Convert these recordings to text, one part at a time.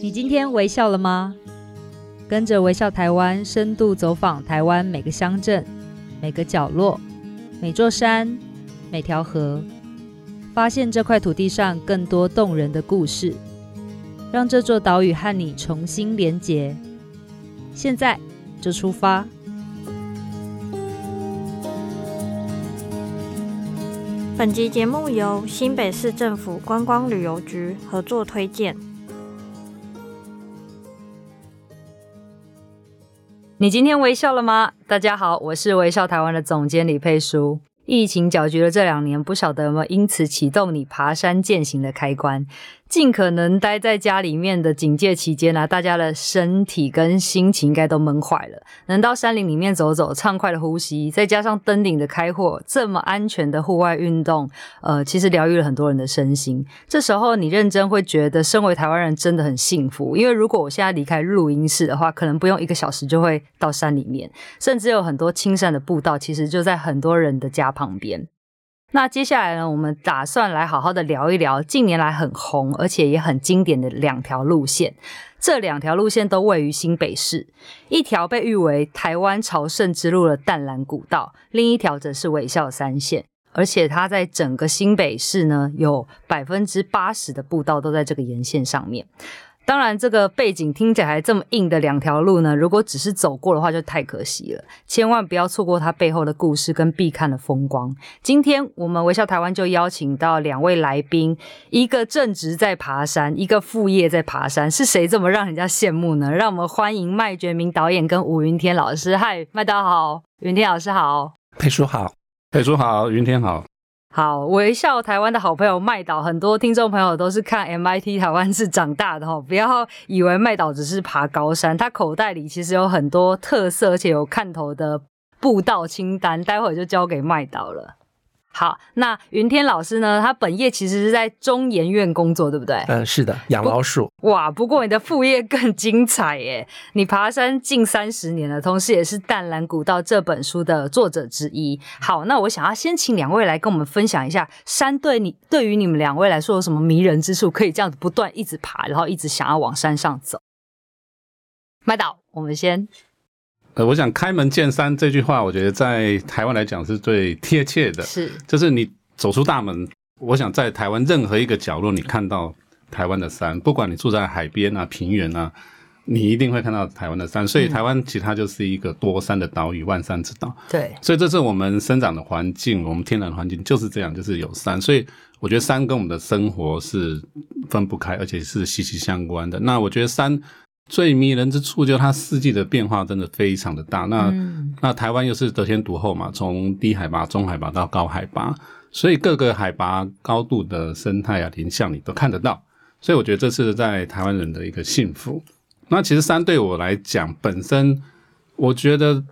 你今天微笑了吗？跟着微笑台湾深度走访台湾每个乡镇、每个角落、每座山、每条河，发现这块土地上更多动人的故事，让这座岛屿和你重新连结。现在就出发！本集节目由新北市政府观光旅游局合作推荐。你今天微笑了吗？大家好，我是微笑台湾的总监李佩书。疫情搅局了这两年，不晓得有没有因此启动你爬山健行的开关？尽可能待在家里面的警戒期间啊，大家的身体跟心情应该都闷坏了。能到山林里面走走，畅快的呼吸，再加上登顶的开阔，这么安全的户外运动，呃，其实疗愈了很多人的身心。这时候你认真会觉得，身为台湾人真的很幸福。因为如果我现在离开录音室的话，可能不用一个小时就会到山里面，甚至有很多青山的步道，其实就在很多人的家旁边。那接下来呢，我们打算来好好的聊一聊近年来很红而且也很经典的两条路线。这两条路线都位于新北市，一条被誉为台湾朝圣之路的淡蓝古道，另一条则是微笑三线。而且它在整个新北市呢，有百分之八十的步道都在这个沿线上面。当然，这个背景听起来还这么硬的两条路呢，如果只是走过的话，就太可惜了。千万不要错过它背后的故事跟必看的风光。今天我们微笑台湾就邀请到两位来宾，一个正职在爬山，一个副业在爬山，是谁这么让人家羡慕呢？让我们欢迎麦觉明导演跟吴云天老师。嗨，麦导好，云天老师好，佩叔好，佩叔好，云天好。好，微笑台湾的好朋友麦岛，很多听众朋友都是看 MIT 台湾志长大的哈，不要以为麦岛只是爬高山，他口袋里其实有很多特色且有看头的步道清单，待会就交给麦岛了。好，那云天老师呢？他本业其实是在中研院工作，对不对？嗯，是的，养老鼠。哇，不过你的副业更精彩耶！你爬山近三十年了，同时也是《淡蓝古道》这本书的作者之一。好，那我想要先请两位来跟我们分享一下，山对你对于你们两位来说有什么迷人之处，可以这样子不断一直爬，然后一直想要往山上走。麦导，我们先。呃，我想开门见山这句话，我觉得在台湾来讲是最贴切的。是，就是你走出大门，我想在台湾任何一个角落，你看到台湾的山，不管你住在海边啊、平原啊，你一定会看到台湾的山。所以台湾其实它就是一个多山的岛屿，万山之岛。对，所以这是我们生长的环境，我们天然环境就是这样，就是有山。所以我觉得山跟我们的生活是分不开，而且是息息相关的。那我觉得山。最迷人之处就是它四季的变化真的非常的大。那、嗯、那台湾又是得天独厚嘛，从低海拔、中海拔到高海拔，所以各个海拔高度的生态啊、林相你都看得到。所以我觉得这是在台湾人的一个幸福。那其实山对我来讲，本身我觉得，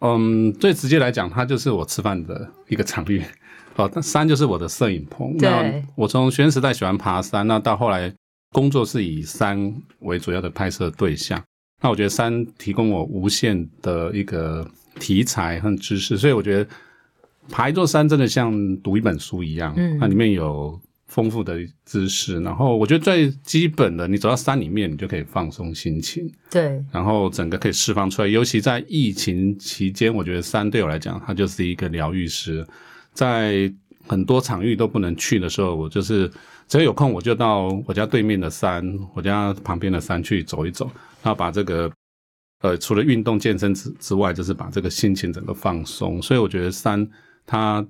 嗯，最直接来讲，它就是我吃饭的一个场域。哦，山就是我的摄影棚。那我从学生时代喜欢爬山，那到后来。工作是以山为主要的拍摄对象，那我觉得山提供我无限的一个题材和知识，所以我觉得爬一座山真的像读一本书一样，嗯，它里面有丰富的知识。然后我觉得最基本的，你走到山里面，你就可以放松心情，对，然后整个可以释放出来。尤其在疫情期间，我觉得山对我来讲，它就是一个疗愈师，在很多场域都不能去的时候，我就是。只要有空，我就到我家对面的山，我家旁边的山去走一走，然后把这个，呃，除了运动健身之之外，就是把这个心情整个放松。所以我觉得山，它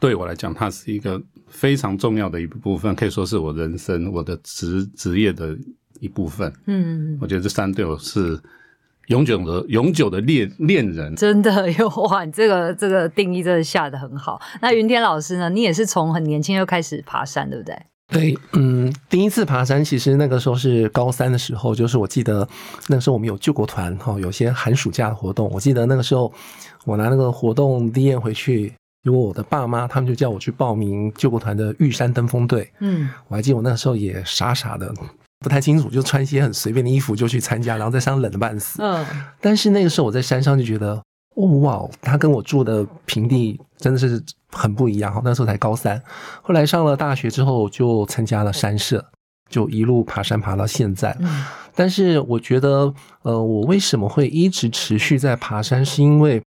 对我来讲，它是一个非常重要的一部分，可以说是我人生我的职职业的一部分。嗯，我觉得这山对我是。永久的永久的恋恋人，真的有哇！这个 这个定义真的下得很好。那云天老师呢？你也是从很年轻就开始爬山，对不对？对，嗯，第一次爬山其实那个时候是高三的时候，就是我记得那个时候我们有救国团哈，有些寒暑假的活动。我记得那个时候我拿那个活动 DM 回去，如果我的爸妈他们就叫我去报名救国团的玉山登峰队。嗯，我还记得我那个时候也傻傻的。不太清楚，就穿一些很随便的衣服就去参加，然后在山上冷的半死。嗯，但是那个时候我在山上就觉得，哦哇，他跟我住的平地真的是很不一样。那时候才高三，后来上了大学之后就参加了山社，就一路爬山爬到现在。嗯，但是我觉得，呃，我为什么会一直持续在爬山，是因为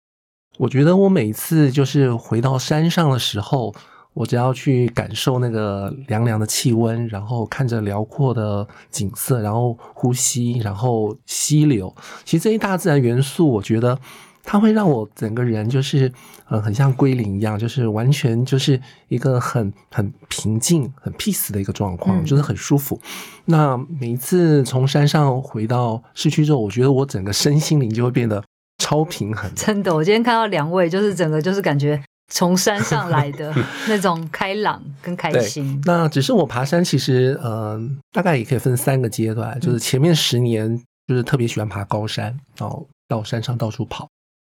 我觉得我每次就是回到山上的时候。我只要去感受那个凉凉的气温，然后看着辽阔的景色，然后呼吸，然后溪流。其实这些大自然元素，我觉得它会让我整个人就是，呃，很像归零一样，就是完全就是一个很很平静、很 peace 的一个状况，嗯、就是很舒服。那每一次从山上回到市区之后，我觉得我整个身心灵就会变得超平衡。真的，我今天看到两位，就是整个就是感觉。从山上来的 那种开朗跟开心。那只是我爬山，其实呃，大概也可以分三个阶段，就是前面十年就是特别喜欢爬高山，然后到山上到处跑。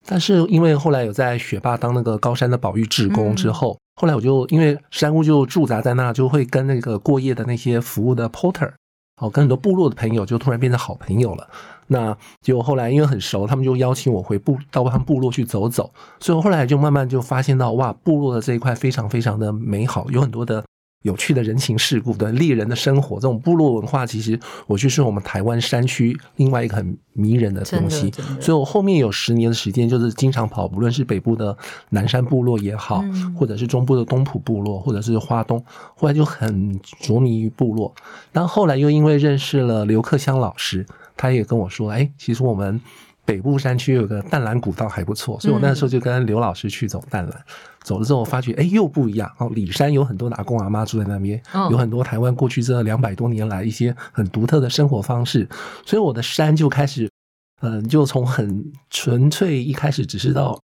但是因为后来有在雪霸当那个高山的保育志工之后，后来我就因为山屋就驻扎在那，就会跟那个过夜的那些服务的 porter，哦，跟很多部落的朋友就突然变成好朋友了。那就后来因为很熟，他们就邀请我回部到他们部落去走走，所以我后来就慢慢就发现到哇，部落的这一块非常非常的美好，有很多的有趣的人情世故的猎人的生活，这种部落文化其实我觉得是我们台湾山区另外一个很迷人的东西。所以我后面有十年的时间就是经常跑，不论是北部的南山部落也好，或者是中部的东埔部落，或者是花东，后来就很着迷于部落。但后来又因为认识了刘克襄老师。他也跟我说：“哎，其实我们北部山区有个淡蓝古道还不错。”所以我那时候就跟刘老师去走淡蓝，走了之后发觉，哎，又不一样哦。里山有很多的阿公阿妈住在那边，有很多台湾过去这两百多年来一些很独特的生活方式，所以我的山就开始，嗯，就从很纯粹一开始只是到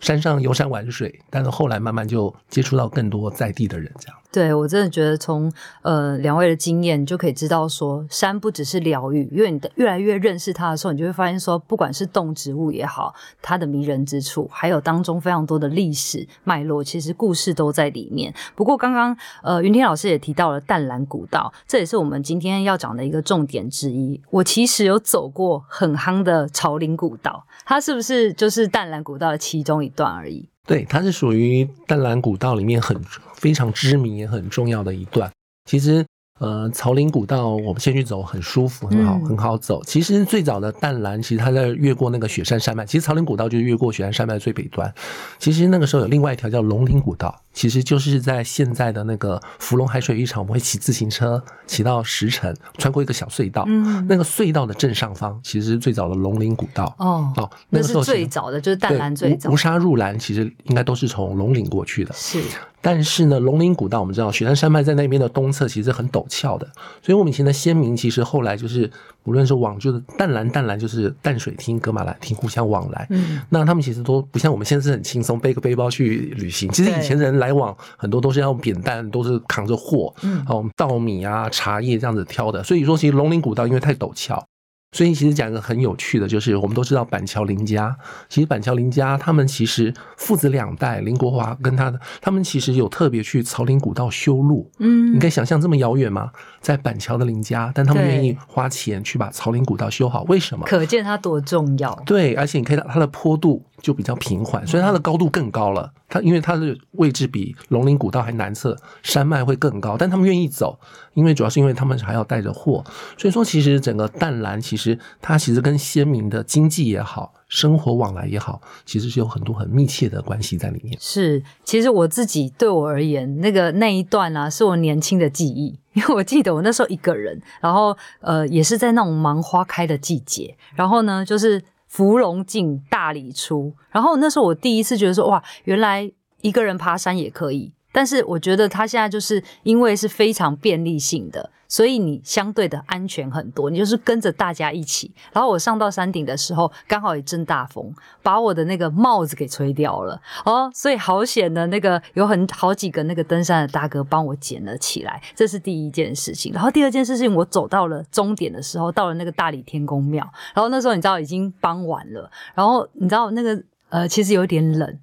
山上游山玩水，但是后来慢慢就接触到更多在地的人，这样。对，我真的觉得从呃两位的经验就可以知道说，山不只是疗愈，因为你越来越认识它的时候，你就会发现说，不管是动植物也好，它的迷人之处，还有当中非常多的历史脉络，其实故事都在里面。不过刚刚呃云天老师也提到了淡蓝古道，这也是我们今天要讲的一个重点之一。我其实有走过很夯的朝林古道，它是不是就是淡蓝古道的其中一段而已？对，它是属于淡蓝古道里面很非常知名也很重要的一段。其实，呃，草岭古道我们先去走，很舒服，很好，很好走。其实最早的淡蓝，其实它在越过那个雪山山脉。其实草岭古道就是越过雪山山脉的最北端。其实那个时候有另外一条叫龙岭古道。其实就是在现在的那个福隆海水浴场，我们会骑自行车骑到石城，穿过一个小隧道。嗯，那个隧道的正上方其实是最早的龙岭古道。哦哦，那个时候是最早的，就是淡蓝最早。无沙入蓝其实应该都是从龙岭过去的。是，但是呢，龙陵古道我们知道，雪山山脉在那边的东侧其实很陡峭的，所以我们以前的先民其实后来就是。无论是往就是淡蓝，淡蓝就是淡水厅、格马兰厅互相往来。嗯，那他们其实都不像我们现在是很轻松，背个背包去旅行。其实以前人来往很多都是要用扁担，都是扛着货，嗯，哦，稻米啊、茶叶这样子挑的。所以说，其实龙陵古道因为太陡峭。所以其实讲一个很有趣的，就是我们都知道板桥林家，其实板桥林家他们其实父子两代，林国华跟他的，他们其实有特别去草林古道修路。嗯，你可以想象这么遥远吗？在板桥的林家，但他们愿意花钱去把草林古道修好，为什么？可见它多重要。对，而且你可以看它的坡度就比较平缓，所以它的高度更高了。它因为它的位置比龙陵古道还南侧，山脉会更高，但他们愿意走，因为主要是因为他们还要带着货，所以说其实整个淡蓝其实它其实跟先民的经济也好，生活往来也好，其实是有很多很密切的关系在里面。是，其实我自己对我而言，那个那一段啊，是我年轻的记忆，因为我记得我那时候一个人，然后呃也是在那种芒花开的季节，然后呢就是。芙蓉进大理出，然后那时候我第一次觉得说，哇，原来一个人爬山也可以。但是我觉得它现在就是因为是非常便利性的，所以你相对的安全很多。你就是跟着大家一起。然后我上到山顶的时候，刚好一阵大风，把我的那个帽子给吹掉了哦，所以好险的。那个有很好几个那个登山的大哥帮我捡了起来，这是第一件事情。然后第二件事情，我走到了终点的时候，到了那个大理天宫庙，然后那时候你知道已经傍晚了，然后你知道那个呃，其实有点冷。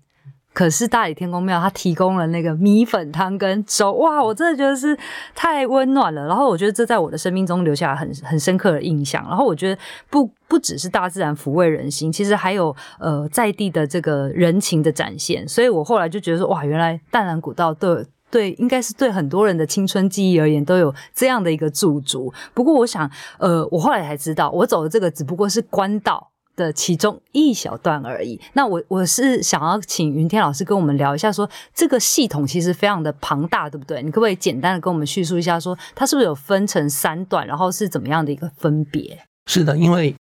可是大理天宫庙，它提供了那个米粉汤跟粥，哇，我真的觉得是太温暖了。然后我觉得这在我的生命中留下很很深刻的印象。然后我觉得不不只是大自然抚慰人心，其实还有呃在地的这个人情的展现。所以我后来就觉得说，哇，原来淡兰古道对对，应该是对很多人的青春记忆而言都有这样的一个驻足。不过，我想，呃，我后来才知道，我走的这个只不过是官道的其中一小段而已。那我我是想要请云天老师跟我们聊一下说，这个系统其实非常的庞大，对不对？你可不可以简单的跟我们叙述一下说，它是不是有分成三段，然后是怎么样的一个分别？是的，因为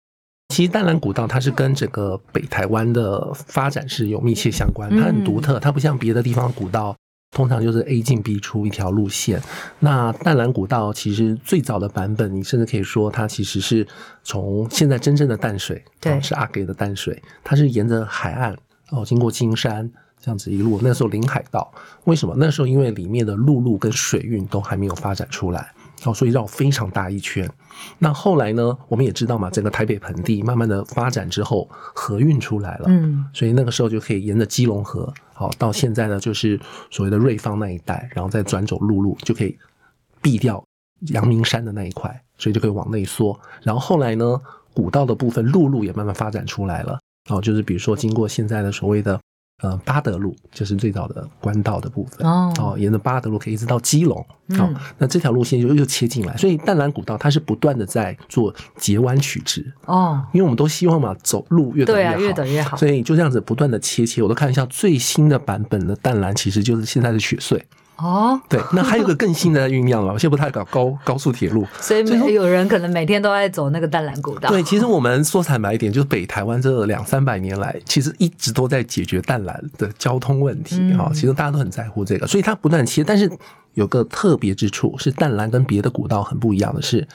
其实淡蓝古道它是跟整个北台湾的发展是有密切相关，它很独特，它不像别的地方古道。通常就是 A 进 B 出一条路线。那淡蓝古道其实最早的版本，你甚至可以说它其实是从现在真正的淡水，对，是阿给的淡水，它是沿着海岸哦，经过金山这样子一路。那时候临海道，为什么？那时候因为里面的陆路跟水运都还没有发展出来。哦，所以绕非常大一圈。那后来呢？我们也知道嘛，整个台北盆地慢慢的发展之后，河运出来了。嗯，所以那个时候就可以沿着基隆河，好，到现在呢，就是所谓的瑞芳那一带，然后再转走陆路，就可以避掉阳明山的那一块，所以就可以往内缩。然后后来呢，古道的部分陆路也慢慢发展出来了。哦，就是比如说经过现在的所谓的。呃，八德路就是最早的官道的部分哦，哦，沿着八德路可以一直到基隆，嗯、哦，那这条路线就又切进来，所以淡蓝古道它是不断的在做截弯取直哦，因为我们都希望嘛，走路越短越好，对啊，越短越好，所以就这样子不断的切切，我都看一下最新的版本的淡蓝，其实就是现在的雪隧。哦，对，那还有个更新的酝酿了，现在不太搞高高速铁路，所以没有人可能每天都在走那个淡蓝古道。对，其实我们说坦白一点，就是北台湾这两三百年来，其实一直都在解决淡蓝的交通问题哈，其实大家都很在乎这个，所以它不断切。但是有个特别之处是，淡蓝跟别的古道很不一样的是，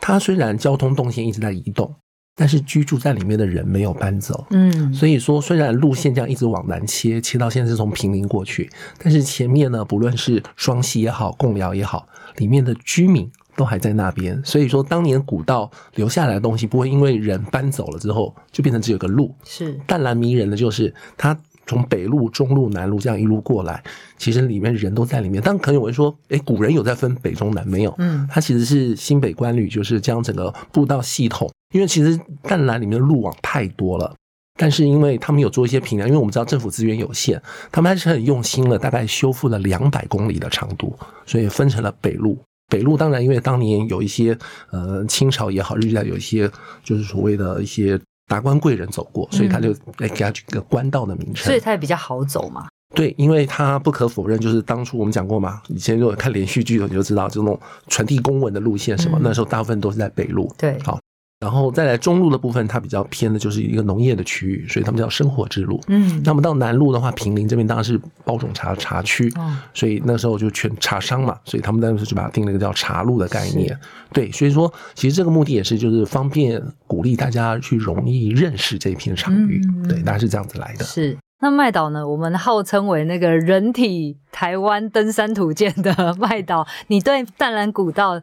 它虽然交通动线一直在移动。但是居住在里面的人没有搬走，嗯，所以说虽然路线这样一直往南切，切到现在是从平林过去，但是前面呢，不论是双溪也好，贡寮也好，里面的居民都还在那边。所以说，当年古道留下来的东西，不会因为人搬走了之后，就变成只有个路。是淡蓝迷人的就是它从北路、中路、南路这样一路过来，其实里面人都在里面。但可能有人说，哎，古人有在分北中南没有？嗯，它其实是新北关旅，就是将整个步道系统。因为其实淡蓝里面的路网太多了，但是因为他们有做一些评量，因为我们知道政府资源有限，他们还是很用心了，大概修复了两百公里的长度，所以分成了北路。北路当然因为当年有一些呃清朝也好，日代有一些就是所谓的一些达官贵人走过，所以他就来给他取个官道的名称，所以它也比较好走嘛。对，因为他不可否认，就是当初我们讲过嘛，以前如果看连续剧的你就知道，就那种传递公文的路线什么，那时候大部分都是在北路。对，好。然后再来中路的部分，它比较偏的就是一个农业的区域，所以他们叫生活之路。嗯，那么到南路的话，平林这边当然是包种茶茶区，所以那时候就全茶商嘛，所以他们当时就把它定了一个叫茶路的概念。对，所以说其实这个目的也是就是方便鼓励大家去容易认识这片场域。对，大概是这样子来的。是，那麦岛呢？我们号称为那个人体台湾登山图鉴的 麦岛，你对淡蓝古道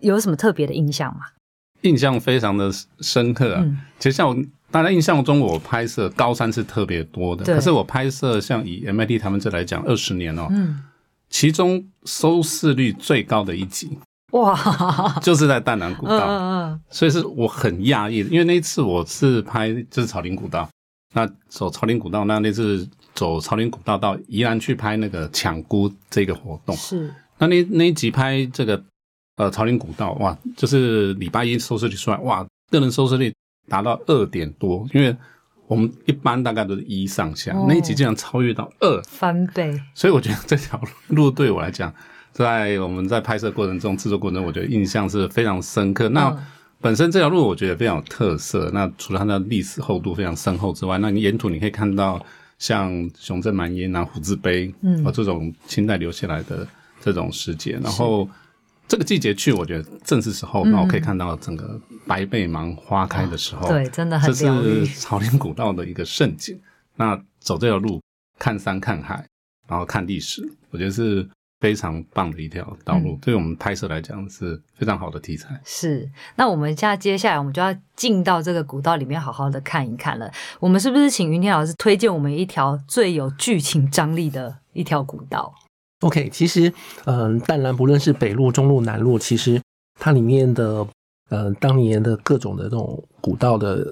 有什么特别的印象吗？印象非常的深刻啊！嗯、其实像我大家印象中，我拍摄高山是特别多的。可是我拍摄像以 MIT 他们这来讲，二十年哦、其中收视率最高的一集，哇，就是在淡南古道。嗯嗯、所以是我很讶异的，因为那一次我是拍就是草林古道，那走草林古道，那那次走草林古道到宜兰去拍那个抢孤这个活动，是那那那一集拍这个。呃，朝林古道哇，就是礼拜一收视率出来哇，个人收视率达到二点多，因为我们一般大概都是一上下，哦、那一集竟然超越到二，翻倍。所以我觉得这条路对我来讲，在我们在拍摄过程中、制作过程中，我觉得印象是非常深刻。那本身这条路我觉得非常有特色。那除了它的历史厚度非常深厚之外，那你沿途你可以看到像熊正满烟啊、虎字碑，嗯，这种清代留下来的这种时节，然后。这个季节去，我觉得正是时候。那我可以看到整个白背芒花开的时候，对，真的很这是草岭古道的一个盛景。那走这条路，看山看海，然后看历史，我觉得是非常棒的一条道路。对于我们拍摄来讲，是非常好的题材。是。那我们现在接下来，我们就要进到这个古道里面，好好的看一看了。我们是不是请云天老师推荐我们一条最有剧情张力的一条古道？OK，其实，嗯，淡蓝不论是北路、中路、南路，其实它里面的，呃，当年的各种的这种古道的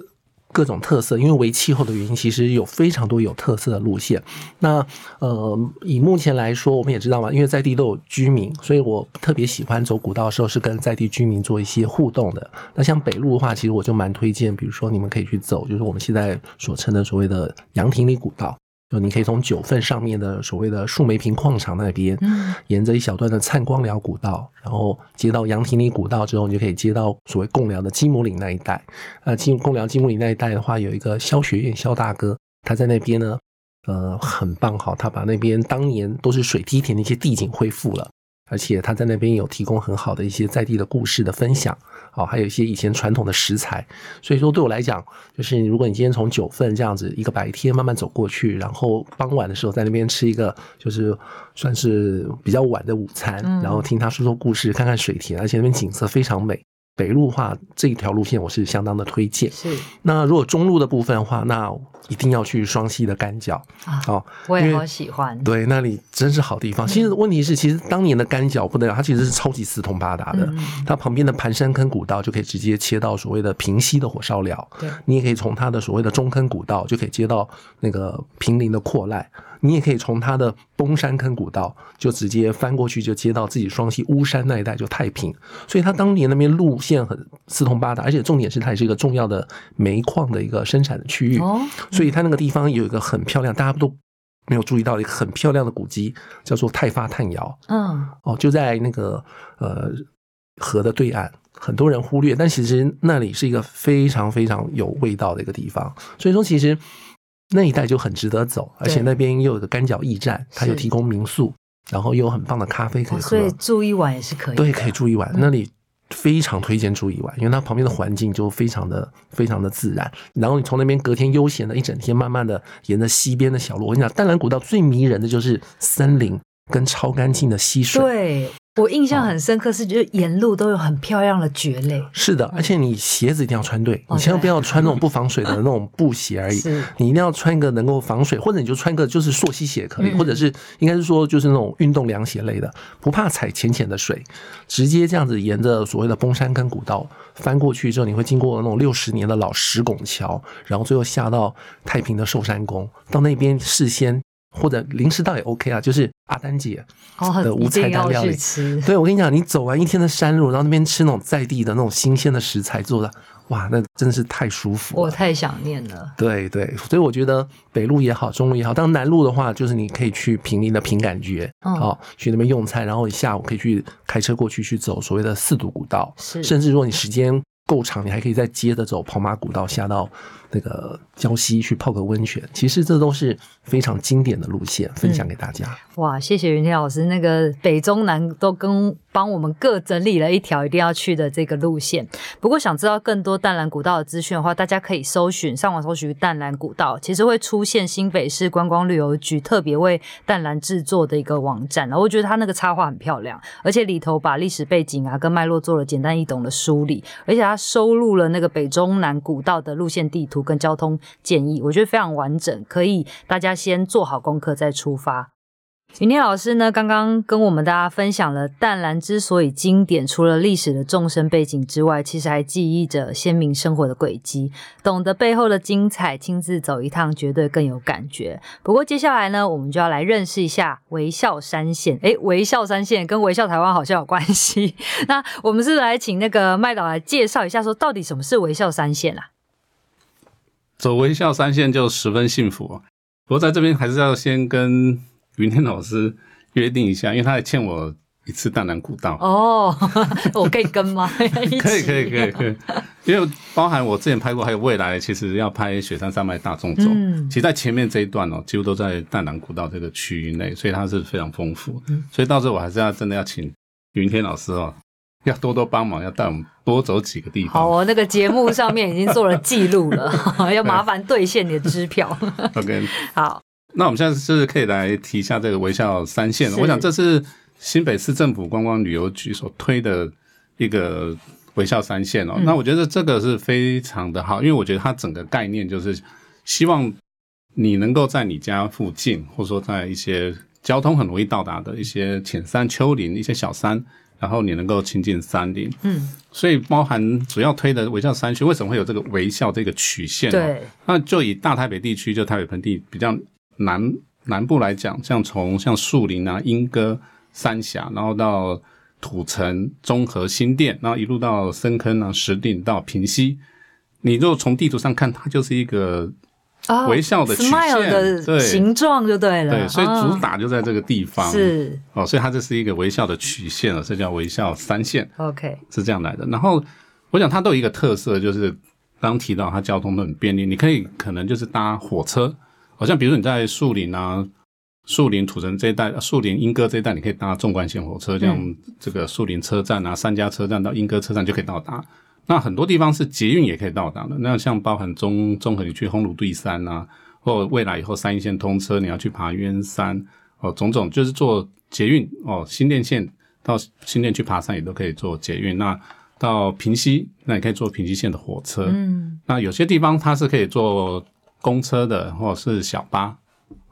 各种特色，因为为气候的原因，其实有非常多有特色的路线。那呃，以目前来说，我们也知道嘛，因为在地都有居民，所以我特别喜欢走古道的时候是跟在地居民做一些互动的。那像北路的话，其实我就蛮推荐，比如说你们可以去走，就是我们现在所称的所谓的杨廷里古道。就你可以从九份上面的所谓的树莓坪矿场那边，沿着一小段的灿光寮古道，然后接到杨廷里古道之后，你就可以接到所谓贡寮的金姆岭那一带。呃，进贡寮金姆岭那一带的话，有一个萧学院萧大哥，他在那边呢，呃，很棒哈，他把那边当年都是水梯田的一些地景恢复了。而且他在那边有提供很好的一些在地的故事的分享，好，还有一些以前传统的食材。所以说，对我来讲，就是如果你今天从九份这样子一个白天慢慢走过去，然后傍晚的时候在那边吃一个就是算是比较晚的午餐，然后听他说说故事，看看水田，而且那边景色非常美。北路的话，这一条路线我是相当的推荐。是，那如果中路的部分的话，那一定要去双溪的干角啊，哦，我也好喜欢。对，那里真是好地方。其实问题是，其实当年的干角不得了，它其实是超级四通八达的。嗯、它旁边的盘山坑古道就可以直接切到所谓的平溪的火烧寮，对，你也可以从它的所谓的中坑古道就可以接到那个平林的阔濑。你也可以从它的崩山坑古道就直接翻过去，就接到自己双溪乌山那一带，就太平。所以它当年那边路线很四通八达，而且重点是它也是一个重要的煤矿的一个生产的区域。所以它那个地方有一个很漂亮，大家都没有注意到一个很漂亮的古迹，叫做太发炭窑。嗯，哦，就在那个呃河的对岸，很多人忽略，但其实那里是一个非常非常有味道的一个地方。所以说，其实。那一带就很值得走，而且那边又有个干角驿站，它有提供民宿，然后又有很棒的咖啡可以喝，所以住一晚也是可以。对，可以住一晚，那里非常推荐住一晚，因为它旁边的环境就非常的非常的自然。然后你从那边隔天悠闲的一整天，慢慢的沿着西边的小路，我跟你讲，淡蓝古道最迷人的就是森林跟超干净的溪水。对。我印象很深刻，是就是沿路都有很漂亮的蕨类。是的，而且你鞋子一定要穿对，你千万不要穿那种 不防水的那种布鞋而已。你一定要穿一个能够防水，或者你就穿个就是溯溪鞋可以，或者是应该是说就是那种运动凉鞋类的，不怕踩浅浅的水，直接这样子沿着所谓的崩山坑古道翻过去之后，你会经过那种六十年的老石拱桥，然后最后下到太平的寿山宫，到那边事先。或者零食倒也 OK 啊，就是阿丹姐的无菜单料理。哦、对，我跟你讲，你走完一天的山路，然后那边吃那种在地的那种新鲜的食材做的，哇，那真的是太舒服。我太想念了。对对，所以我觉得北路也好，中路也好，当然南路的话，就是你可以去平林的凭感觉，好、嗯、去那边用餐，然后你下午可以去开车过去去走所谓的四堵古道，是，甚至如果你时间够长，你还可以再接着走跑马古道下到。那个礁溪去泡个温泉，其实这都是非常经典的路线，分享给大家。嗯、哇，谢谢云天老师，那个北中南都跟帮我们各整理了一条一定要去的这个路线。不过想知道更多淡蓝古道的资讯的话，大家可以搜寻上网搜寻淡蓝古道，其实会出现新北市观光旅游局特别为淡蓝制作的一个网站。然后我觉得它那个插画很漂亮，而且里头把历史背景啊跟脉络做了简单易懂的梳理，而且它收录了那个北中南古道的路线地图。跟交通建议，我觉得非常完整，可以大家先做好功课再出发。云天老师呢，刚刚跟我们大家分享了淡蓝之所以经典，除了历史的纵深背景之外，其实还记忆着鲜明生活的轨迹。懂得背后的精彩，亲自走一趟，绝对更有感觉。不过接下来呢，我们就要来认识一下微笑山线。诶，微笑山线跟微笑台湾好像有关系。那我们是来请那个麦导来介绍一下，说到底什么是微笑山线啊？走微笑山线就十分幸福，不过在这边还是要先跟 云天老师约定一下，因为他还欠我一次淡南古道。哦，我可以跟吗？可以，可以，可以，可以。因为包含我之前拍过，还有未来其实要拍雪山山脉大纵走，嗯，其实在前面这一段哦，几乎都在淡南古道这个区域内，所以它是非常丰富。所以到时候我还是要真的要请云天老师哦。要多多帮忙，要带我们多走几个地方。好，我那个节目上面已经做了记录了，要麻烦兑现你的支票。OK，好，那我们现在是可以来提一下这个微笑三线。我想这是新北市政府观光旅游局所推的一个微笑三线哦。嗯、那我觉得这个是非常的好，因为我觉得它整个概念就是希望你能够在你家附近，或者说在一些交通很容易到达的一些浅山丘陵、一些小山。然后你能够亲近山林，嗯，所以包含主要推的微笑三区，为什么会有这个微笑这个曲线？对，那就以大台北地区，就台北盆地比较南南部来讲，像从像树林啊、莺歌、三峡，然后到土城、中和、新店，然后一路到深坑啊、石碇到平溪，你如果从地图上看，它就是一个。微笑的曲线、哦、的形状就对了，对，所以主打就在这个地方，哦、是。哦，所以它这是一个微笑的曲线了，这叫微笑三线，OK，是这样来的。然后我想它都有一个特色，就是刚刚提到它交通都很便利，你可以可能就是搭火车，好像比如说你在树林啊、树林土城这一带、树林莺歌这一带，你可以搭纵贯线火车，像这个树林车站啊、三家车站到莺歌车站就可以到达。那很多地方是捷运也可以到达的，那像包含中中和你去烘炉对山啊，或未来以后三一线通车，你要去爬鸳山哦，种种就是坐捷运哦，新店线到新店去爬山也都可以坐捷运。那到平溪，那你可以坐平溪线的火车。嗯，那有些地方它是可以坐公车的，或者是小巴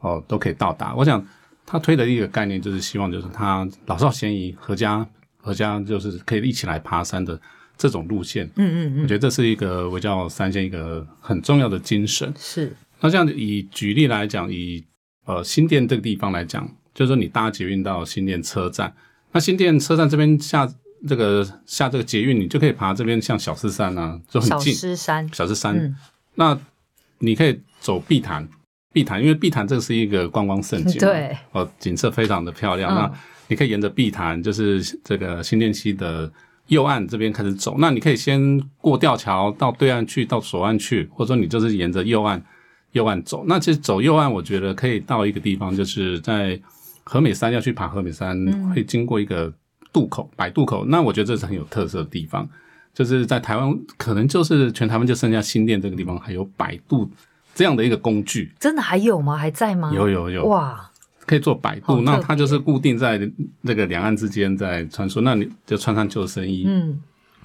哦，都可以到达。我想他推的一个概念就是希望就是他老少咸宜，合家合家就是可以一起来爬山的。这种路线，嗯嗯嗯，我觉得这是一个我叫三线一个很重要的精神。是，那这样以举例来讲，以呃新店这个地方来讲，就是说你搭捷运到新店车站，那新店车站这边下这个下这个捷运，你就可以爬这边像小狮山啊，就很近。小狮山，小狮山，嗯，那你可以走碧潭，碧潭，因为碧潭这是一个观光胜景，对，哦，景色非常的漂亮。嗯，那你可以沿着碧潭，就是这个新店溪的。右岸这边开始走，那你可以先过吊桥到对岸去，到左岸去，或者说你就是沿着右岸右岸走。那其实走右岸，我觉得可以到一个地方，就是在和美山要去爬和美山，会经过一个渡口，摆渡口。那我觉得这是很有特色的地方，就是在台湾，可能就是全台湾就剩下新店这个地方还有摆渡这样的一个工具。真的还有吗？还在吗？有有有！哇！可以做摆渡，那它就是固定在那个两岸之间在穿梭，那你就穿上救生衣，嗯，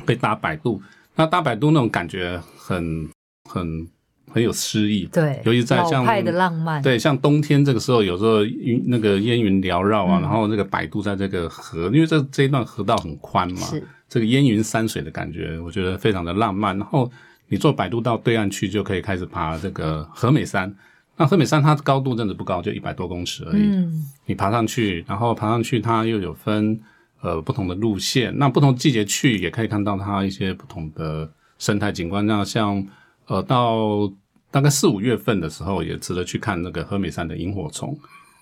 可以搭摆渡，那搭摆渡那种感觉很很很有诗意，对，尤其在像老派的浪漫，对，像冬天这个时候，有时候云那个烟云缭绕啊，嗯、然后那个摆渡在这个河，因为这这一段河道很宽嘛，是这个烟云山水的感觉，我觉得非常的浪漫。然后你坐摆渡到对岸去，就可以开始爬这个和美山。那和美山它的高度真的不高，就一百多公尺而已。嗯，你爬上去，然后爬上去，它又有分呃不同的路线。那不同季节去也可以看到它一些不同的生态景观。那像呃到大概四五月份的时候，也值得去看那个和美山的萤火虫。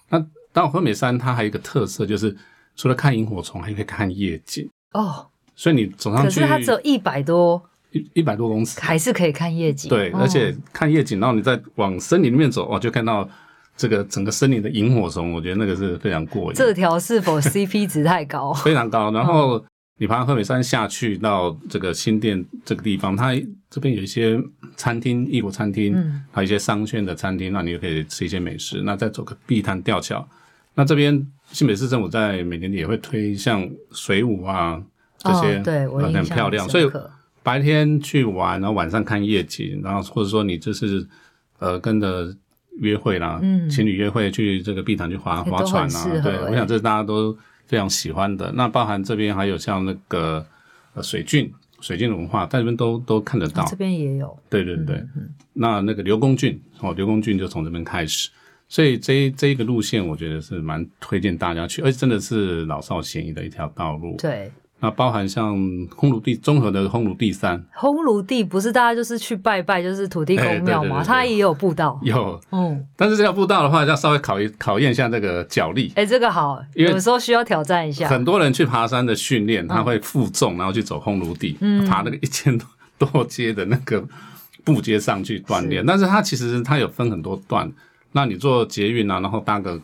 那到和美山，它还有一个特色，就是除了看萤火虫，还可以看夜景哦。所以你走上去，可是它只有一百多。一一百多公尺，还是可以看夜景。对，而且看夜景，然后你再往森林里面走，哇，就看到这个整个森林的萤火虫，我觉得那个是非常过瘾。这条是否 CP 值太高？非常高。然后你爬鹤美山下去到这个新店这个地方，它这边有一些餐厅，异国餐厅，嗯，还有一些商圈的餐厅，那你就可以吃一些美食。那再走个碧潭吊桥，那这边新北市政府在每年也会推像水舞啊这些，哦、对，我很漂亮，所以。白天去玩，然后晚上看夜景，然后或者说你就是呃跟着约会啦，嗯，情侣约会去这个碧潭去划划船啊，对，我想这是大家都非常喜欢的。那包含这边还有像那个呃水郡，水圳的文化，在这边都都看得到。这边也有，对对对。嗯，那那个刘公圳哦，刘公圳就从这边开始，所以这这一个路线我觉得是蛮推荐大家去，而且真的是老少咸宜的一条道路。对。那包含像烘炉地综合的烘炉地三，烘炉地不是大家就是去拜拜，就是土地公庙吗？它也有步道，有，嗯，但是这条步道的话，要稍微考一考验一下这个脚力。哎，这个好，有时候需要挑战一下。很多人去爬山的训练，他会负重，然后去走烘炉地，爬那个一千多多阶的那个步阶上去锻炼。但是它其实它有分很多段，那你坐捷运啊，然后搭个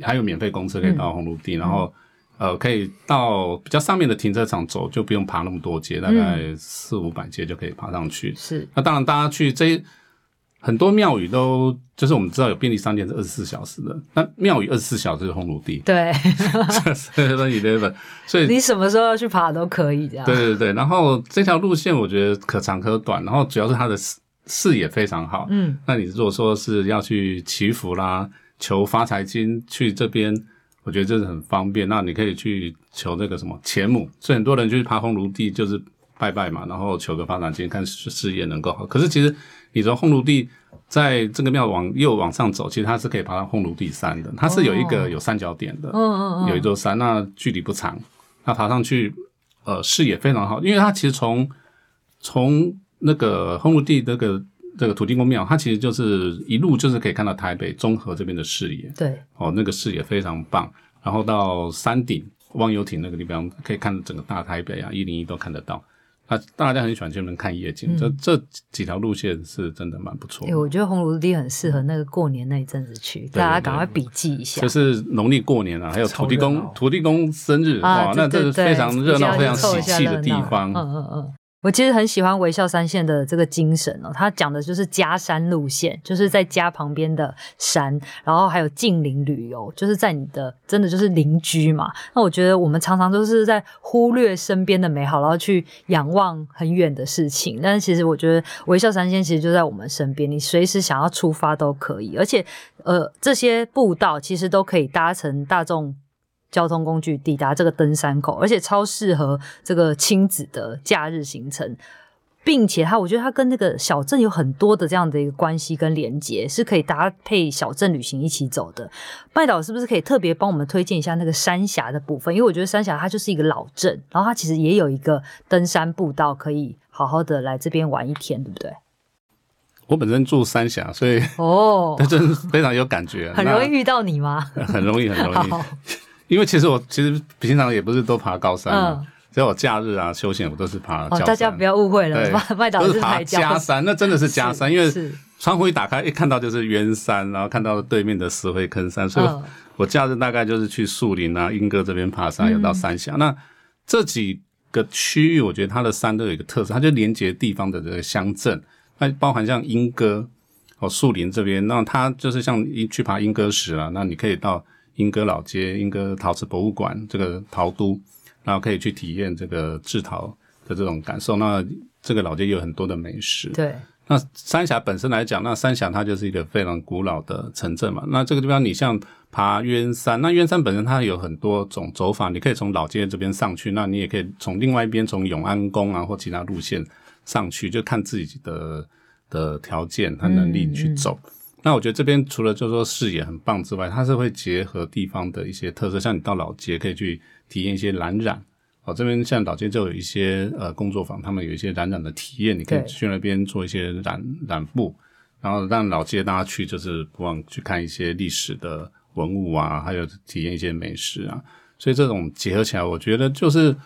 还有免费公车可以到烘炉地，然后。呃，可以到比较上面的停车场走，就不用爬那么多阶，大概四五百阶就可以爬上去。是，那当然大家去这很多庙宇都就是我们知道有便利商店是二十四小时的，那庙宇二十四小时是红炉地。对，所以你什么时候要去爬都可以这样。对对对，然后这条路线我觉得可长可短，然后主要是它的视视野非常好。嗯，那你如果说是要去祈福啦、求发财金，去这边。我觉得这是很方便。那你可以去求这个什么钱母，所以很多人就去爬烘炉地就是拜拜嘛，然后求个发展经，看事业能够好。可是其实你从烘炉地在这个庙往右往上走，其实它是可以爬到烘炉地山的。它是有一个有三角点的，嗯嗯有一座山，那距离不长，那爬上去呃视野非常好，因为它其实从从那个烘炉地那个。这个土地公庙，它其实就是一路就是可以看到台北中和这边的视野，对，哦，那个视野非常棒。然后到山顶望游艇那个地方，可以看整个大台北啊，一零一都看得到。那大家很喜欢去那边看夜景，这、嗯、这几条路线是真的蛮不错。哎，我觉得红炉地很适合那个过年那一阵子去，大家赶快笔记一下。就是农历过年啊，还有土地公土地公生日哇、啊，那这是非常热闹、非常喜气的地方。嗯嗯嗯。我其实很喜欢微笑三线的这个精神哦，他讲的就是家山路线，就是在家旁边的山，然后还有近邻旅游，就是在你的真的就是邻居嘛。那我觉得我们常常都是在忽略身边的美好，然后去仰望很远的事情。但是其实我觉得微笑三线其实就在我们身边，你随时想要出发都可以，而且呃这些步道其实都可以搭乘大众交通工具抵达这个登山口，而且超适合这个亲子的假日行程，并且它，我觉得它跟那个小镇有很多的这样的一个关系跟连接，是可以搭配小镇旅行一起走的。麦岛是不是可以特别帮我们推荐一下那个三峡的部分？因为我觉得三峡它就是一个老镇，然后它其实也有一个登山步道，可以好好的来这边玩一天，对不对？我本身住三峡，所以哦，那真是非常有感觉。很容易遇到你吗？很容易，很容易。因为其实我其实平常也不是都爬高山只要我假日啊休闲，我都是爬。哦，大家不要误会了，麦导是爬加山，那真的是加山，因为窗户一打开，一看到就是圆山，然后看到对面的石灰坑山，所以我假日大概就是去树林啊、莺歌这边爬山，有到三峡。嗯、那这几个区域，我觉得它的山都有一个特色，它就连接地方的这个乡镇，那包含像莺歌哦、树林这边，那它就是像一去爬莺歌石啊，那你可以到。莺歌老街、莺歌陶瓷博物馆，这个陶都，然后可以去体验这个制陶的这种感受。那这个老街有很多的美食。对。那三峡本身来讲，那三峡它就是一个非常古老的城镇嘛。那这个地方，你像爬鸳山，那鸳山本身它有很多种走法，你可以从老街这边上去，那你也可以从另外一边从永安宫啊或其他路线上去，就看自己的的条件和能力去走。嗯嗯那我觉得这边除了就是说视野很棒之外，它是会结合地方的一些特色，像你到老街可以去体验一些染染哦。这边像老街就有一些呃工作坊，他们有一些染染的体验，你可以去那边做一些染染布，然后让老街大家去就是不忘去看一些历史的文物啊，还有体验一些美食啊。所以这种结合起来，我觉得就是。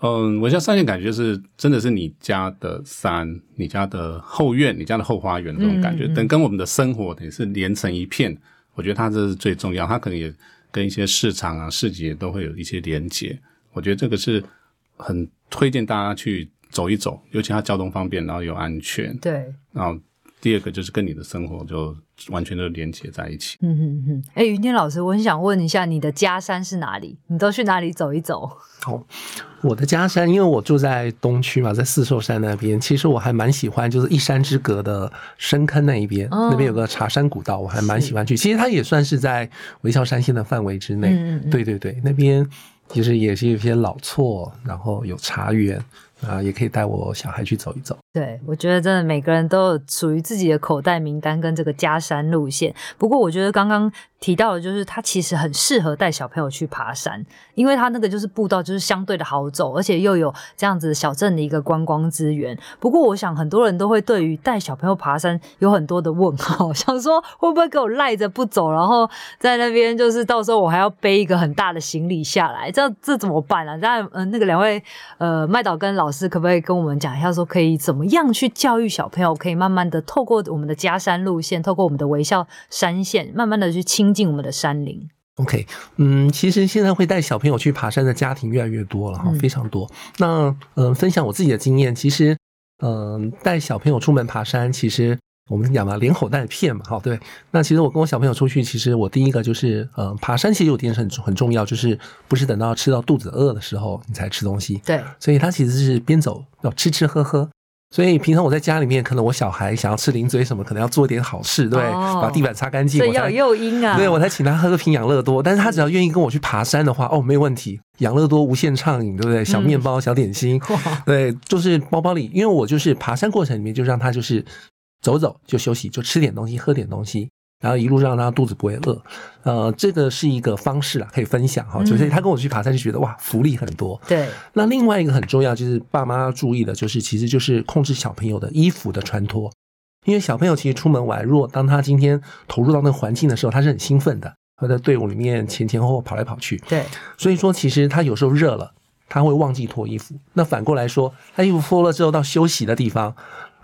嗯，我像三线感觉是真的是你家的山，你家的后院，你家的后花园这种感觉，等、嗯、跟我们的生活也是连成一片。我觉得它这是最重要，它可能也跟一些市场啊、市集都会有一些连接。我觉得这个是很推荐大家去走一走，尤其它交通方便，然后又安全。对，然后。第二个就是跟你的生活就完全都连接在一起。嗯哼哼，哎，云天老师，我很想问一下，你的家山是哪里？你都去哪里走一走？哦，我的家山，因为我住在东区嘛，在四兽山那边。其实我还蛮喜欢，就是一山之隔的深坑那一边，哦、那边有个茶山古道，我还蛮喜欢去。其实它也算是在微笑山线的范围之内。嗯嗯，对对对，那边其实也是一些老厝，然后有茶园。啊，也可以带我小孩去走一走。对，我觉得真的每个人都有属于自己的口袋名单跟这个加山路线。不过，我觉得刚刚提到的，就是它其实很适合带小朋友去爬山，因为它那个就是步道就是相对的好走，而且又有这样子小镇的一个观光资源。不过，我想很多人都会对于带小朋友爬山有很多的问号，想说会不会给我赖着不走，然后在那边就是到时候我还要背一个很大的行李下来，这这怎么办啊？那嗯，那个两位呃麦导跟老。老师可不可以跟我们讲一下，说可以怎么样去教育小朋友，可以慢慢的透过我们的加山路线，透过我们的微笑山线，慢慢的去亲近我们的山林。OK，嗯，其实现在会带小朋友去爬山的家庭越来越多了哈，非常多。那嗯、呃，分享我自己的经验，其实嗯，带小朋友出门爬山，其实。我们讲嘛，连哄带骗嘛，好，对。那其实我跟我小朋友出去，其实我第一个就是，呃，爬山其实有点很很重要，就是不是等到吃到肚子饿的时候你才吃东西。对。所以他其实是边走要吃吃喝喝，所以平常我在家里面，可能我小孩想要吃零嘴什么，可能要做点好事，对，哦、把地板擦干净，所以要有诱因啊。对，我才请他喝个瓶养乐多。但是他只要愿意跟我去爬山的话，哦，没有问题，养乐多无限畅饮，对不对？小面包、嗯、小点心，对，就是包包里，因为我就是爬山过程里面，就让他就是走走就休息，就吃点东西，喝点东西。然后一路上让他肚子不会饿，呃，这个是一个方式啊，可以分享哈。就是他跟我去爬山就觉得哇，福利很多。对。那另外一个很重要就是爸妈要注意的，就是其实就是控制小朋友的衣服的穿脱，因为小朋友其实出门玩，如果当他今天投入到那个环境的时候，他是很兴奋的，他在队伍里面前前后后跑来跑去。对。所以说，其实他有时候热了，他会忘记脱衣服。那反过来说，他衣服脱了之后到休息的地方，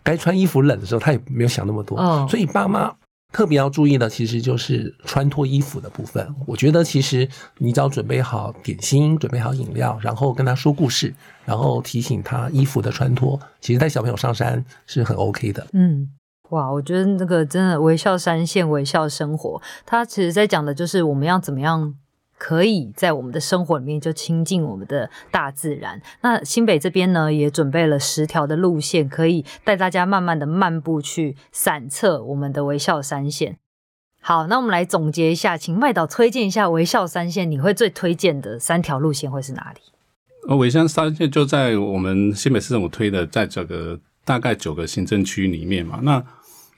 该穿衣服冷的时候，他也没有想那么多。哦。所以爸妈。特别要注意的，其实就是穿脱衣服的部分。我觉得，其实你只要准备好点心，准备好饮料，然后跟他说故事，然后提醒他衣服的穿脱，其实带小朋友上山是很 OK 的。嗯，哇，我觉得那个真的微笑山线，微笑生活，他其实在讲的就是我们要怎么样。可以在我们的生活里面就亲近我们的大自然。那新北这边呢，也准备了十条的路线，可以带大家慢慢的漫步去散策我们的微笑山线。好，那我们来总结一下，请麦导推荐一下微笑山线，你会最推荐的三条路线会是哪里？呃，微笑山线就在我们新北市政府推的，在这个大概九个行政区里面嘛。那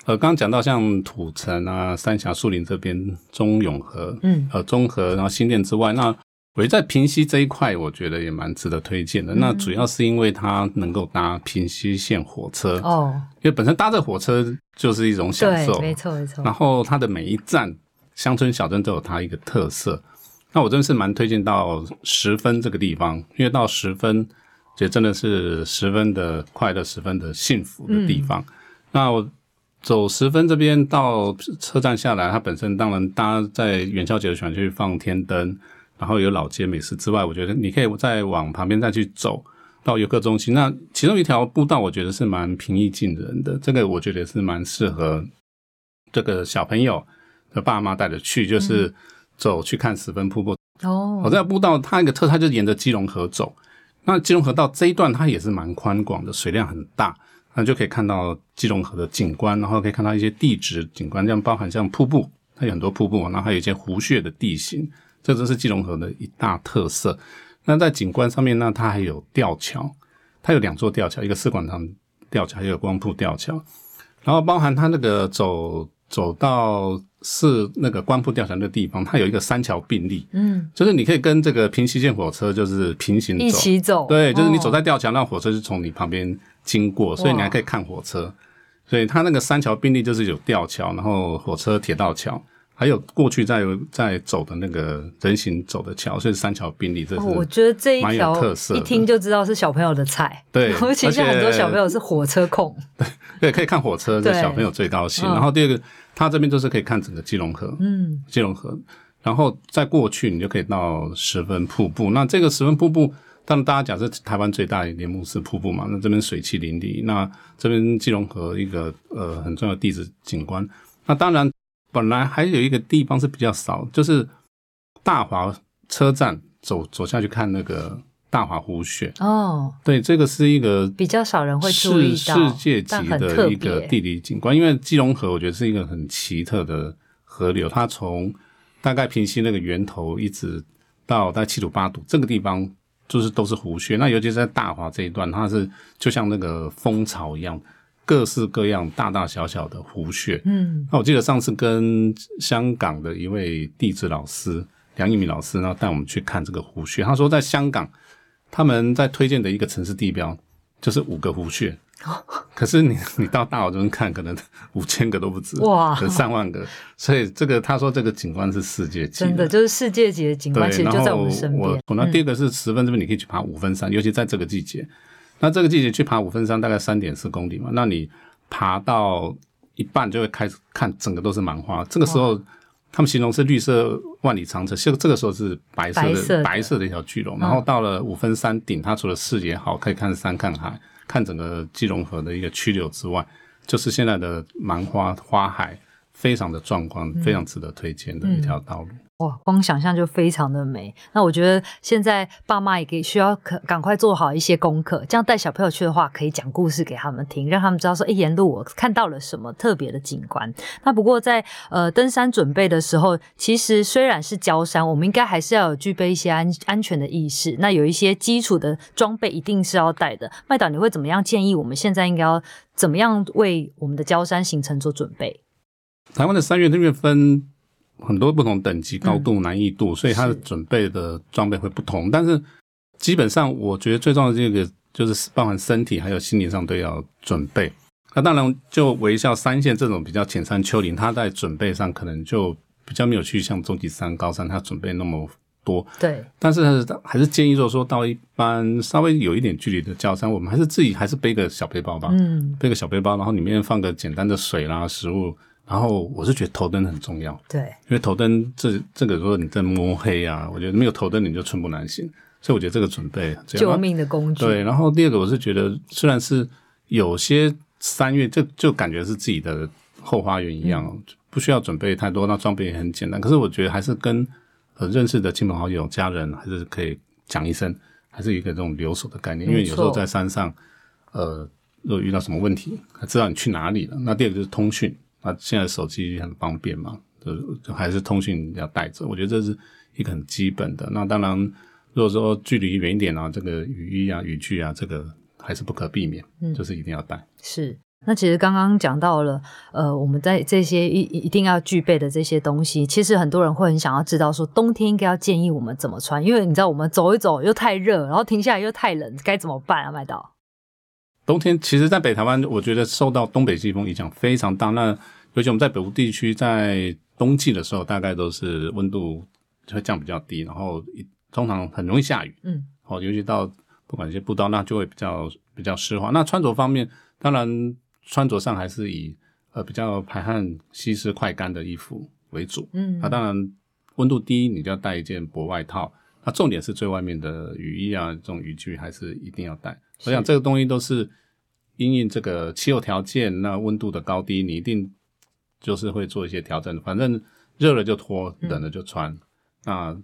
呃，刚刚讲到像土城啊、三峡、树林这边、中永和，嗯，呃，中和，然后新店之外，那围在平溪这一块，我觉得也蛮值得推荐的。嗯、那主要是因为它能够搭平溪线火车哦，因为本身搭这火车就是一种享受，没错没错。然后它的每一站乡村小镇都有它一个特色。那我真的是蛮推荐到十分这个地方，因为到十分，也真的是十分的快乐、十分的幸福的地方。嗯、那我。走十分这边到车站下来，它本身当然大家在元宵节的喜欢去放天灯，然后有老街美食之外，我觉得你可以再往旁边再去走到游客中心。那其中一条步道，我觉得是蛮平易近人的，这个我觉得是蛮适合这个小朋友的爸妈带着去，就是走去看十分瀑布。哦，我在步道它一个特它就是沿着基隆河走，那基隆河道这一段它也是蛮宽广的，水量很大。那就可以看到基隆河的景观，然后可以看到一些地质景观，这样包含像瀑布，它有很多瀑布，然后还有一些湖穴的地形，这都是基隆河的一大特色。那在景观上面呢，它还有吊桥，它有两座吊桥，一个四管堂吊桥，还有光复吊桥，然后包含它那个走走到是那个光复吊桥那个地方，它有一个三桥并立，嗯，就是你可以跟这个平西线火车就是平行走，一起走，对，就是你走在吊桥，那火车就从你旁边。经过，所以你还可以看火车，所以它那个三桥并立就是有吊桥，然后火车铁道桥，还有过去在在走的那个人行走的桥，所以三桥并立，这是我觉得这一条一听就知道是小朋友的菜。对，而且很多小朋友是火车控，对 对，可以看火车，这小朋友最高兴。然后第二个，它这边就是可以看整个基隆河，嗯，基隆河，然后再过去你就可以到十分瀑布。那这个十分瀑布。当然，大家讲是台湾最大的帘幕式瀑布嘛，那这边水汽淋漓，那这边基隆河一个呃很重要的地质景观。那当然，本来还有一个地方是比较少，就是大华车站走走下去看那个大华湖穴哦。对，这个是一个比较少人会注意到，世界级的一个地理景观。因为基隆河我觉得是一个很奇特的河流，它从大概平溪那个源头一直到大概七堵八堵这个地方。就是都是湖穴，那尤其是在大华这一段，它是就像那个蜂巢一样，各式各样、大大小小的湖穴。嗯，那我记得上次跟香港的一位地质老师梁一鸣老师，然后带我们去看这个湖穴。他说，在香港，他们在推荐的一个城市地标就是五个湖穴。可是你你到大澳这边看，可能五千个都不止哇，可能上万个。所以这个他说这个景观是世界级的，真的就是世界级的景观，其实就在我们身边。那第二个是十分这边，你可以去爬五分山，嗯、尤其在这个季节。那这个季节去爬五分山大概三点四公里嘛，那你爬到一半就会开始看整个都是芒花。这个时候他们形容是绿色万里长城，这这个时候是白色的白色的，白色的一条巨龙。然后到了五分山顶，它除了视野好，可以看山看海。看整个基隆河的一个曲流之外，就是现在的芒花花海非常的壮观，非常值得推荐的一条道路。哇，光想象就非常的美。那我觉得现在爸妈也可以需要可赶快做好一些功课，这样带小朋友去的话，可以讲故事给他们听，让他们知道说，哎，沿路我看到了什么特别的景观。那不过在呃登山准备的时候，其实虽然是郊山，我们应该还是要有具备一些安安全的意识。那有一些基础的装备一定是要带的。麦导，你会怎么样建议我们现在应该要怎么样为我们的郊山行程做准备？台湾的山岳那边分。很多不同等级、高度、难易度，嗯、所以它的准备的装备会不同。是但是基本上，我觉得最重要的这个就是包含身体还有心理上都要准备。那当然，就微笑三线这种比较浅山丘陵，它在准备上可能就比较没有去像中级山、高山，它准备那么多。对。但是还是建议，就是说到一般稍微有一点距离的高山，我们还是自己还是背个小背包吧。嗯。背个小背包，然后里面放个简单的水啦、食物。然后我是觉得头灯很重要，对，因为头灯这这个如果你在摸黑啊，我觉得没有头灯你就寸步难行，所以我觉得这个准备救命的工具。对，然后第二个我是觉得，虽然是有些三月就就感觉是自己的后花园一样，嗯、不需要准备太多，那装备也很简单。可是我觉得还是跟呃认识的亲朋好友、家人还是可以讲一声，还是一个这种留守的概念，因为有时候在山上，呃，如果遇到什么问题，他知道你去哪里了。那第二个就是通讯。那现在手机很方便嘛，就就还是通讯要带着，我觉得这是一个很基本的。那当然，如果说距离远一点啊，这个雨衣啊、雨具啊，这个还是不可避免，嗯，就是一定要带。是。那其实刚刚讲到了，呃，我们在这些一一定要具备的这些东西，其实很多人会很想要知道，说冬天应该要建议我们怎么穿，因为你知道我们走一走又太热，然后停下来又太冷，该怎么办啊？麦导？冬天其实，在北台湾，我觉得受到东北季风影响非常大。那尤其我们在北部地区，在冬季的时候，大概都是温度会降比较低，然后通常很容易下雨。嗯，好，尤其到不管一些步道，那就会比较比较湿滑。那穿着方面，当然穿着上还是以呃比较排汗、吸湿、快干的衣服为主。嗯，那当然温度低，你就要带一件薄外套。那重点是最外面的雨衣啊，这种雨具还是一定要带。我想这个东西都是因应这个气候条件，那温度的高低，你一定就是会做一些调整。反正热了就脱，冷了就穿。嗯、那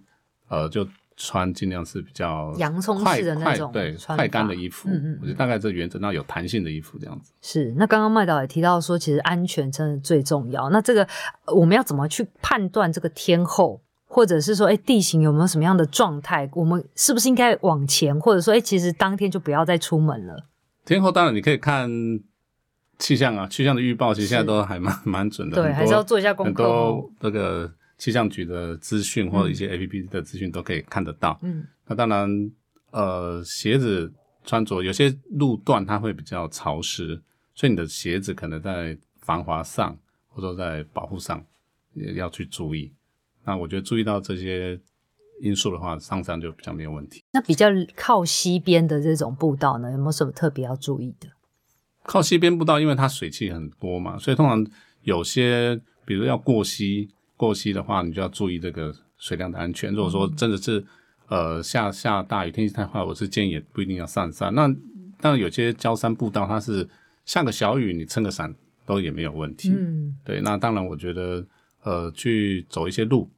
呃，就穿尽量是比较洋葱式的那种对快干的衣服。嗯嗯，我觉得大概这原则，那有弹性的衣服这样子。是。那刚刚麦导也提到说，其实安全真的最重要。那这个我们要怎么去判断这个天候？或者是说，哎，地形有没有什么样的状态？我们是不是应该往前？或者说，哎，其实当天就不要再出门了。天后当然你可以看气象啊，气象的预报其实现在都还蛮是蛮准的。对，多还是要做一下功课。很多那个气象局的资讯或者一些 APP 的资讯都可以看得到。嗯，那当然，呃，鞋子穿着有些路段它会比较潮湿，所以你的鞋子可能在防滑上或者在保护上也要去注意。那我觉得注意到这些因素的话，上山就比较没有问题。那比较靠西边的这种步道呢，有没有什么特别要注意的？靠西边步道，因为它水汽很多嘛，所以通常有些，比如要过溪，过溪的话，你就要注意这个水量的安全。如果说真的是、嗯、呃下下大雨，天气太坏，我是建议也不一定要上山。那当然有些郊山步道，它是下个小雨，你撑个伞都也没有问题。嗯，对。那当然，我觉得。呃，去走一些路，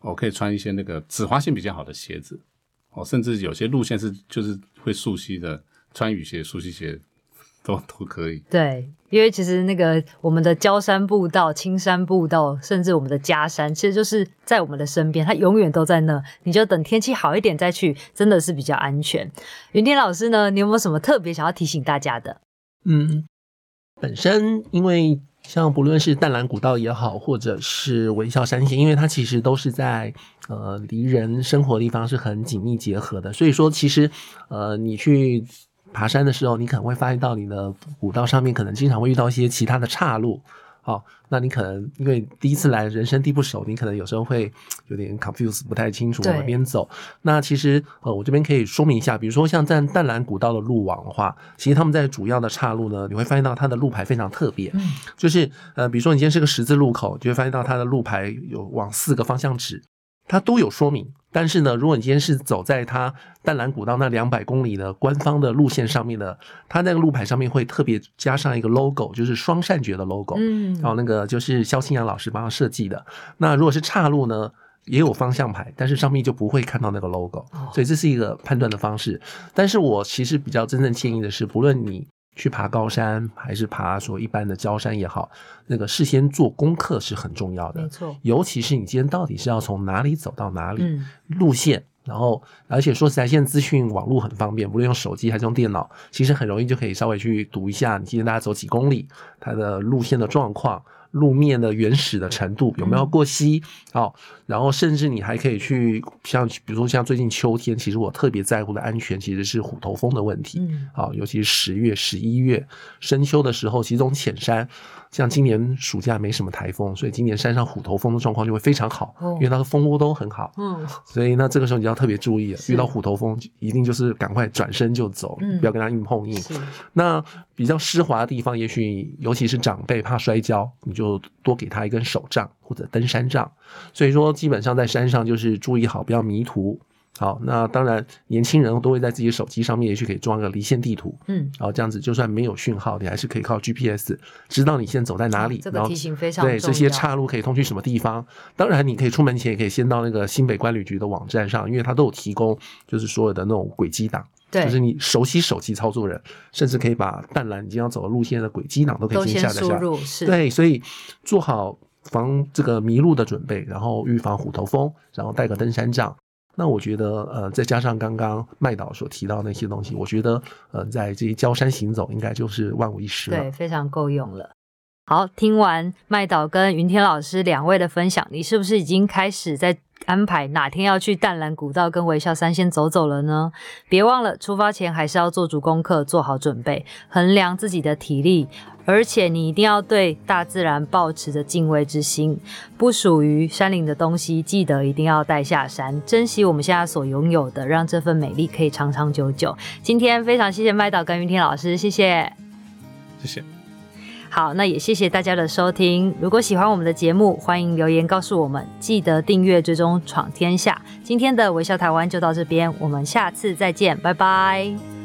我可以穿一些那个止滑性比较好的鞋子，哦，甚至有些路线是就是会溯溪的，穿雨鞋、溯溪鞋都都可以。对，因为其实那个我们的焦山步道、青山步道，甚至我们的家山，其实就是在我们的身边，它永远都在那。你就等天气好一点再去，真的是比较安全。云天老师呢，你有没有什么特别想要提醒大家的？嗯，本身因为。像不论是淡蓝古道也好，或者是微笑山线，因为它其实都是在呃离人生活的地方是很紧密结合的，所以说其实呃你去爬山的时候，你可能会发现到你的古道上面可能经常会遇到一些其他的岔路。好，那你可能因为第一次来，人生地不熟，你可能有时候会有点 confuse，不太清楚往哪边走。那其实呃，我这边可以说明一下，比如说像在淡蓝古道的路网的话，其实他们在主要的岔路呢，你会发现到它的路牌非常特别，嗯、就是呃，比如说你今天是个十字路口，就会发现到它的路牌有往四个方向指，它都有说明，但是呢，如果你今天是走在它淡蓝古道那两百公里的官方的路线上面的，它那个路牌上面会特别加上一个 logo，就是双扇觉的 logo。嗯，然后那个就是肖清阳老师帮他设计的。那如果是岔路呢，也有方向牌，但是上面就不会看到那个 logo。所以这是一个判断的方式。但是我其实比较真正建议的是，不论你去爬高山还是爬说一般的郊山也好，那个事先做功课是很重要的。没错，尤其是你今天到底是要从哪里走到哪里，嗯、路线，然后而且说实在，现在资讯网络很方便，无论用手机还是用电脑，其实很容易就可以稍微去读一下，你今天大概走几公里，它的路线的状况。路面的原始的程度有没有过膝？好、嗯哦，然后甚至你还可以去像，比如说像最近秋天，其实我特别在乎的安全其实是虎头蜂的问题。嗯，好、哦，尤其是十月、十一月深秋的时候，其实这种浅山，像今年暑假没什么台风，所以今年山上虎头蜂的状况就会非常好，哦、因为它的蜂窝都很好。嗯，所以那这个时候你就要特别注意了，遇到虎头蜂一定就是赶快转身就走，嗯、不要跟它硬碰硬。那比较湿滑的地方，也许尤其是长辈怕摔跤，你就多给他一根手杖或者登山杖。所以说，基本上在山上就是注意好，不要迷途。好，那当然，年轻人都会在自己手机上面也许可以装个离线地图，嗯，然后这样子就算没有讯号，你还是可以靠 GPS 知道你现在走在哪里。这个提醒非常。对，这些岔路可以通去什么地方？当然，你可以出门前也可以先到那个新北观旅局的网站上，因为它都有提供，就是所有的那种轨迹档。对，就是你熟悉手机操作人，甚至可以把淡蓝你经常走的路线的轨迹档都可以先下载下来。是，对，所以做好防这个迷路的准备，然后预防虎头蜂，然后带个登山杖。那我觉得，呃，再加上刚刚麦导所提到那些东西，我觉得，呃，在这些郊山行走，应该就是万无一失了。对，非常够用了。好，听完麦导跟云天老师两位的分享，你是不是已经开始在安排哪天要去淡蓝古道跟微笑山先走走了呢？别忘了，出发前还是要做足功课，做好准备，衡量自己的体力。而且你一定要对大自然抱持着敬畏之心，不属于山林的东西，记得一定要带下山，珍惜我们现在所拥有的，让这份美丽可以长长久久。今天非常谢谢麦导跟云天老师，谢谢，谢谢。好，那也谢谢大家的收听。如果喜欢我们的节目，欢迎留言告诉我们，记得订阅追踪闯天下。今天的微笑台湾就到这边，我们下次再见，拜拜。